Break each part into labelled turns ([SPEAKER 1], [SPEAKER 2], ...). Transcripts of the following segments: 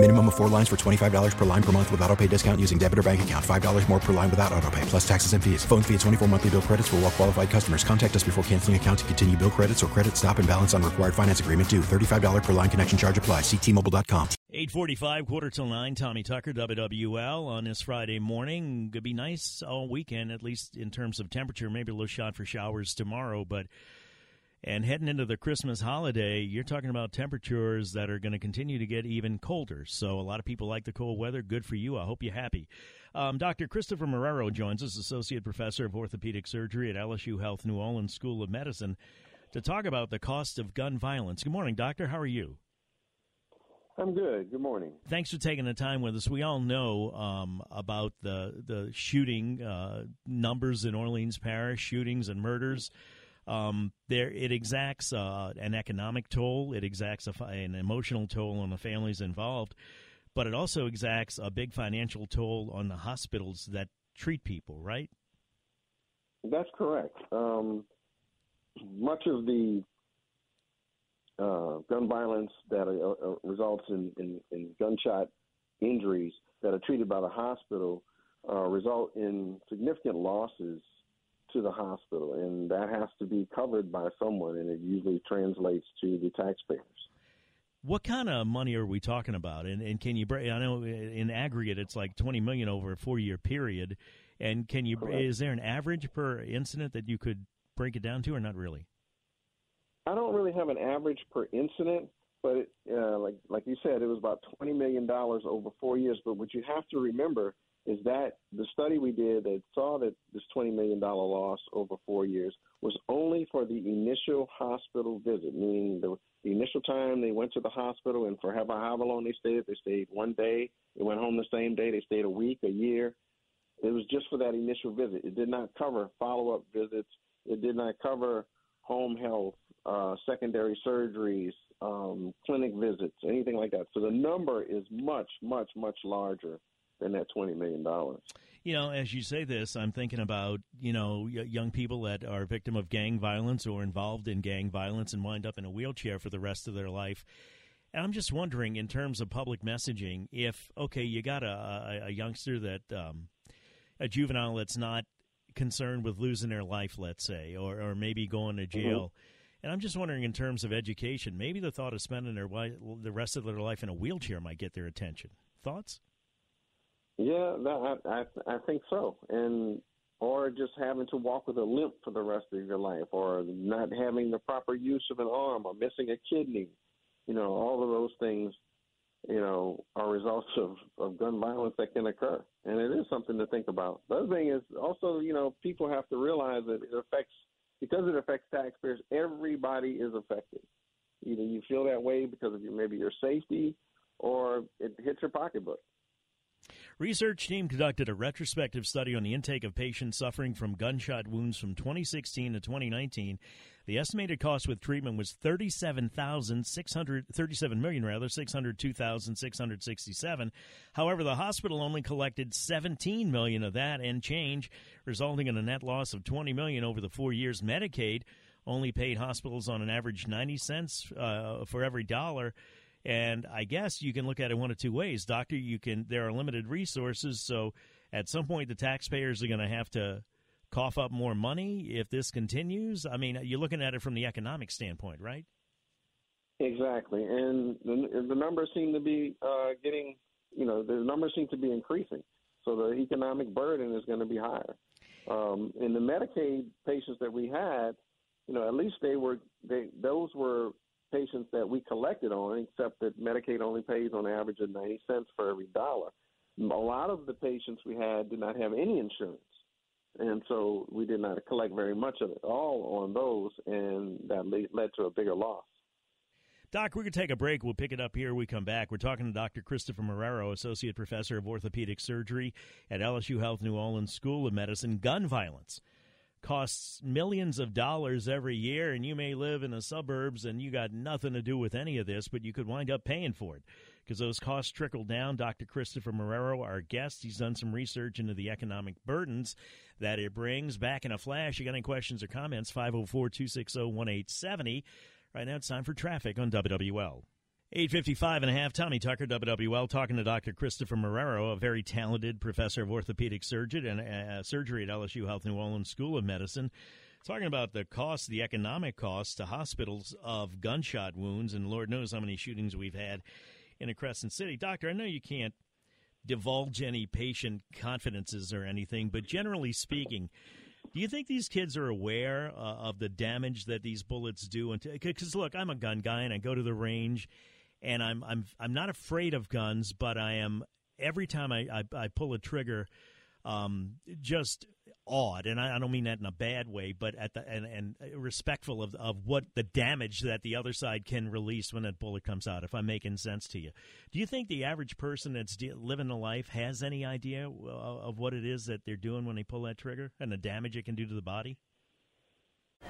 [SPEAKER 1] Minimum of four lines for $25 per line per month with auto pay discount using debit or bank account. $5 more per line without auto pay, plus taxes and fees. Phone fee at 24 monthly bill credits for all well qualified customers. Contact us before canceling account to continue bill credits or credit stop and balance on required finance agreement due. $35 per line connection charge apply. See T-Mobile.com.
[SPEAKER 2] 845, quarter till 9, Tommy Tucker, WWL, on this Friday morning. Could be nice all weekend, at least in terms of temperature. Maybe a little shot for showers tomorrow, but and heading into the Christmas holiday, you're talking about temperatures that are going to continue to get even colder. So a lot of people like the cold weather. Good for you. I hope you're happy. Um, Dr. Christopher Marrero joins us, Associate Professor of Orthopedic Surgery at LSU Health New Orleans School of Medicine, to talk about the cost of gun violence. Good morning, Doctor. How are you?
[SPEAKER 3] I'm good. Good morning.
[SPEAKER 2] Thanks for taking the time with us. We all know um, about the the shooting uh, numbers in Orleans Parish, shootings and murders. Um, there, it exacts uh, an economic toll. It exacts a, an emotional toll on the families involved, but it also exacts a big financial toll on the hospitals that treat people. Right?
[SPEAKER 3] That's correct. Um, much of the uh, gun violence that uh, uh, results in, in, in, gunshot injuries that are treated by the hospital uh, result in significant losses to the hospital, and that has to be covered by someone, and it usually translates to the taxpayers.
[SPEAKER 2] What kind of money are we talking about? And, and can you break? I know in aggregate it's like twenty million over a four-year period. And can you? Correct. Is there an average per incident that you could break it down to, or not really?
[SPEAKER 3] I don't really have an average per incident, but it, uh, like like you said, it was about twenty million dollars over four years. But what you have to remember is that the study we did that saw that this $20 million loss over four years was only for the initial hospital visit, meaning the, the initial time they went to the hospital and for however, however long they stayed, they stayed one day, they went home the same day, they stayed a week, a year. It was just for that initial visit. It did not cover follow up visits, it did not cover home health, uh, secondary surgeries, um, clinic visits, anything like that. So the number is much, much, much larger than that twenty million dollars.
[SPEAKER 2] You know, as you say this, I'm thinking about you know young people that are victim of gang violence or involved in gang violence and wind up in a wheelchair for the rest of their life. And I'm just wondering, in terms of public messaging, if okay, you got a, a, a youngster that um, a juvenile that's not concerned with losing their life, let's say, or or maybe going to mm-hmm. jail. Mm-hmm. And I'm just wondering, in terms of education, maybe the thought of spending their the rest of their life in a wheelchair might get their attention. Thoughts?
[SPEAKER 3] Yeah, that, I, I I think so, and or just having to walk with a limp for the rest of your life, or not having the proper use of an arm, or missing a kidney. You know, all of those things, you know, are results of of gun violence that can occur, and it is something to think about. The other thing is also, you know, people have to realize that it affects because it affects taxpayers. Everybody is affected. Either you feel that way because of your, maybe your safety, or it hits your pocketbook.
[SPEAKER 2] Research team conducted a retrospective study on the intake of patients suffering from gunshot wounds from 2016 to 2019. The estimated cost with treatment was 37,600 37 million rather 602,667. However, the hospital only collected 17 million of that and change, resulting in a net loss of 20 million over the 4 years. Medicaid only paid hospitals on an average 90 cents uh, for every dollar. And I guess you can look at it one of two ways, doctor. You can there are limited resources, so at some point the taxpayers are going to have to cough up more money if this continues. I mean, you're looking at it from the economic standpoint, right?
[SPEAKER 3] Exactly, and the, the numbers seem to be uh, getting, you know, the numbers seem to be increasing. So the economic burden is going to be higher. Um, in the Medicaid patients that we had, you know, at least they were they those were patients that we collected on, except that Medicaid only pays on average of 90 cents for every dollar. A lot of the patients we had did not have any insurance. And so we did not collect very much of it all on those, and that led to a bigger loss.
[SPEAKER 2] Doc, we're going to take a break. We'll pick it up here. We come back. We're talking to Dr. Christopher Marrero, Associate Professor of Orthopedic Surgery at LSU Health New Orleans School of Medicine. Gun violence costs millions of dollars every year, and you may live in the suburbs and you got nothing to do with any of this, but you could wind up paying for it. because those costs trickle down. Dr. Christopher Marrero, our guest, he's done some research into the economic burdens that it brings. Back in a flash. You got any questions or comments? 504 260 1870. Right now it's time for traffic on WWL. 855 and a half, Tommy Tucker, WWL, talking to Dr. Christopher Marrero, a very talented professor of orthopedic surgery and uh, surgery at LSU Health New Orleans School of Medicine. Talking about the cost, the economic cost to hospitals of gunshot wounds, and Lord knows how many shootings we've had in a Crescent City. Doctor, I know you can't divulge any patient confidences or anything, but generally speaking, do you think these kids are aware uh, of the damage that these bullets do? Because look, I'm a gun guy and I go to the range, and I'm I'm I'm not afraid of guns, but I am every time I I, I pull a trigger, um, just awed, and I, I, don't mean that in a bad way, but at the and, and respectful of of what the damage that the other side can release when that bullet comes out. If I'm making sense to you, do you think the average person that's de- living the life has any idea of, of what it is that they're doing when they pull that trigger and the damage it can do to the body?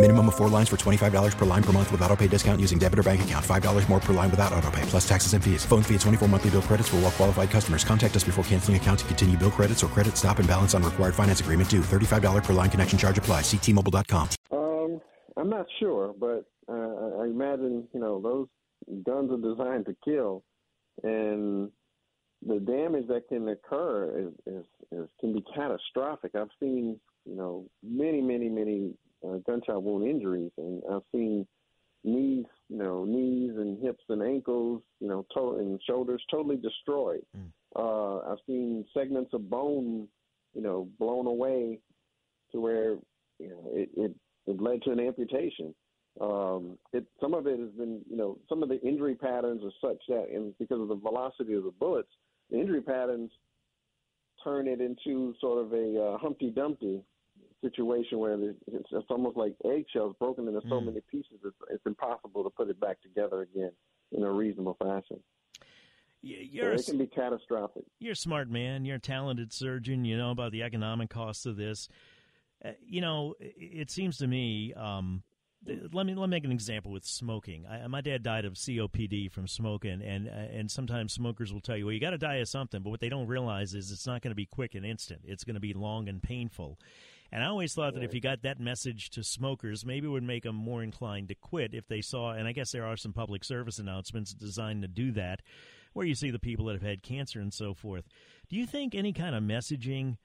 [SPEAKER 1] Minimum of four lines for $25 per line per month with auto pay discount using debit or bank account. $5 more per line without auto pay, plus taxes and fees. Phone fee at 24 monthly bill credits for all well qualified customers. Contact us before canceling account to continue bill credits or credit stop and balance on required finance agreement due. $35 per line connection charge apply. See T-Mobile.com.
[SPEAKER 3] Um, I'm not sure, but uh, I imagine, you know, those guns are designed to kill. And the damage that can occur is, is, is can be catastrophic. I've seen, you know, many, many, many uh, gunshot wound injuries, and I've seen knees, you know, knees and hips and ankles, you know, to- and shoulders totally destroyed. Mm. Uh, I've seen segments of bone, you know, blown away to where you know it it, it led to an amputation. Um, it some of it has been, you know, some of the injury patterns are such that, and because of the velocity of the bullets, the injury patterns turn it into sort of a uh, Humpty Dumpty situation where it's, it's almost like eggshells broken into so mm. many pieces. It's, it's impossible to put it back together again in a reasonable fashion.
[SPEAKER 2] You're
[SPEAKER 3] so it can be catastrophic.
[SPEAKER 2] You're a smart man. You're a talented surgeon. You know about the economic costs of this. Uh, you know, it seems to me. Um, let me let me make an example with smoking. I, my dad died of COPD from smoking, and and sometimes smokers will tell you, well, you got to die of something, but what they don't realize is it's not going to be quick and instant. It's going to be long and painful. And I always thought that if you got that message to smokers, maybe it would make them more inclined to quit if they saw, and I guess there are some public service announcements designed to do that, where you see the people that have had cancer and so forth. Do you think any kind of messaging,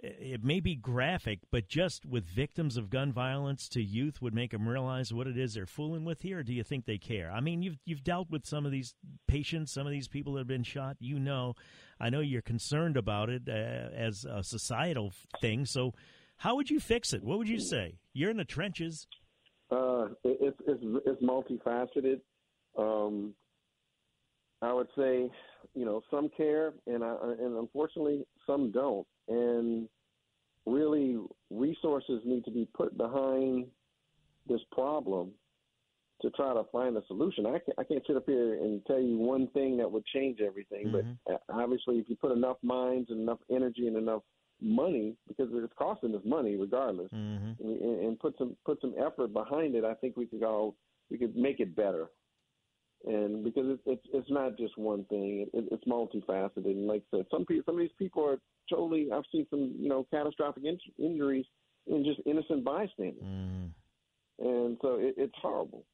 [SPEAKER 2] it may be graphic, but just with victims of gun violence to youth would make them realize what it is they're fooling with here? Or do you think they care? I mean, you've you've dealt with some of these patients, some of these people that have been shot. You know, I know you're concerned about it uh, as a societal thing. So how would you fix it? What would you say? You're in the trenches.
[SPEAKER 3] Uh, it's it's it's multifaceted. Um, I would say, you know, some care, and I, and unfortunately, some don't. And really, resources need to be put behind this problem to try to find a solution. I can't, I can't sit up here and tell you one thing that would change everything, mm-hmm. but obviously, if you put enough minds and enough energy and enough money because it's costing us money regardless, mm-hmm. and, and, put some put some effort behind it. I think we could go we could make it better, and because it's it's, it's not just one thing; it, it's multifaceted. And like I said, some people some of these people are totally. I've seen some you know catastrophic in, injuries in just innocent bystanders, mm. and so it, it's horrible.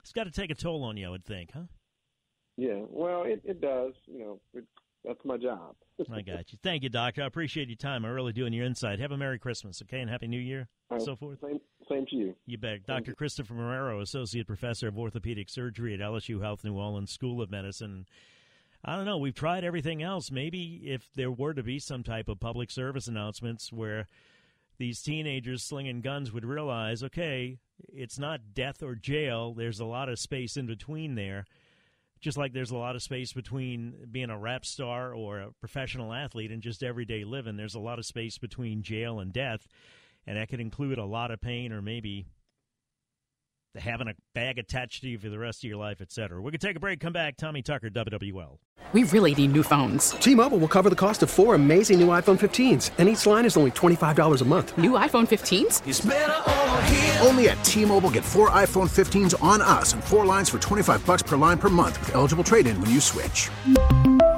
[SPEAKER 2] It's got to take a toll on you, I would think, huh?
[SPEAKER 3] Yeah, well, it, it does. You know, it, that's my job.
[SPEAKER 2] I got you. Thank you, Doctor. I appreciate your time. I really do, and your insight. Have a Merry Christmas, okay, and Happy New Year, and so forth.
[SPEAKER 3] Same, same to you.
[SPEAKER 2] You bet. Dr. You. Christopher Marrero, Associate Professor of Orthopedic Surgery at LSU Health New Orleans School of Medicine. I don't know. We've tried everything else. Maybe if there were to be some type of public service announcements where these teenagers slinging guns would realize, okay, it's not death or jail. There's a lot of space in between there just like there's a lot of space between being a rap star or a professional athlete and just everyday living, there's a lot of space between jail and death, and that could include a lot of pain or maybe having a bag attached to you for the rest of your life, etc. We can take a break, come back. Tommy Tucker, WWL.
[SPEAKER 4] We really need new phones.
[SPEAKER 5] T-Mobile will cover the cost of four amazing new iPhone 15s, and each line is only $25 a month.
[SPEAKER 4] New iPhone 15s?
[SPEAKER 6] Only at T-Mobile get four iPhone 15s on us and four lines for 25 bucks per line per month with eligible trade-in when you switch.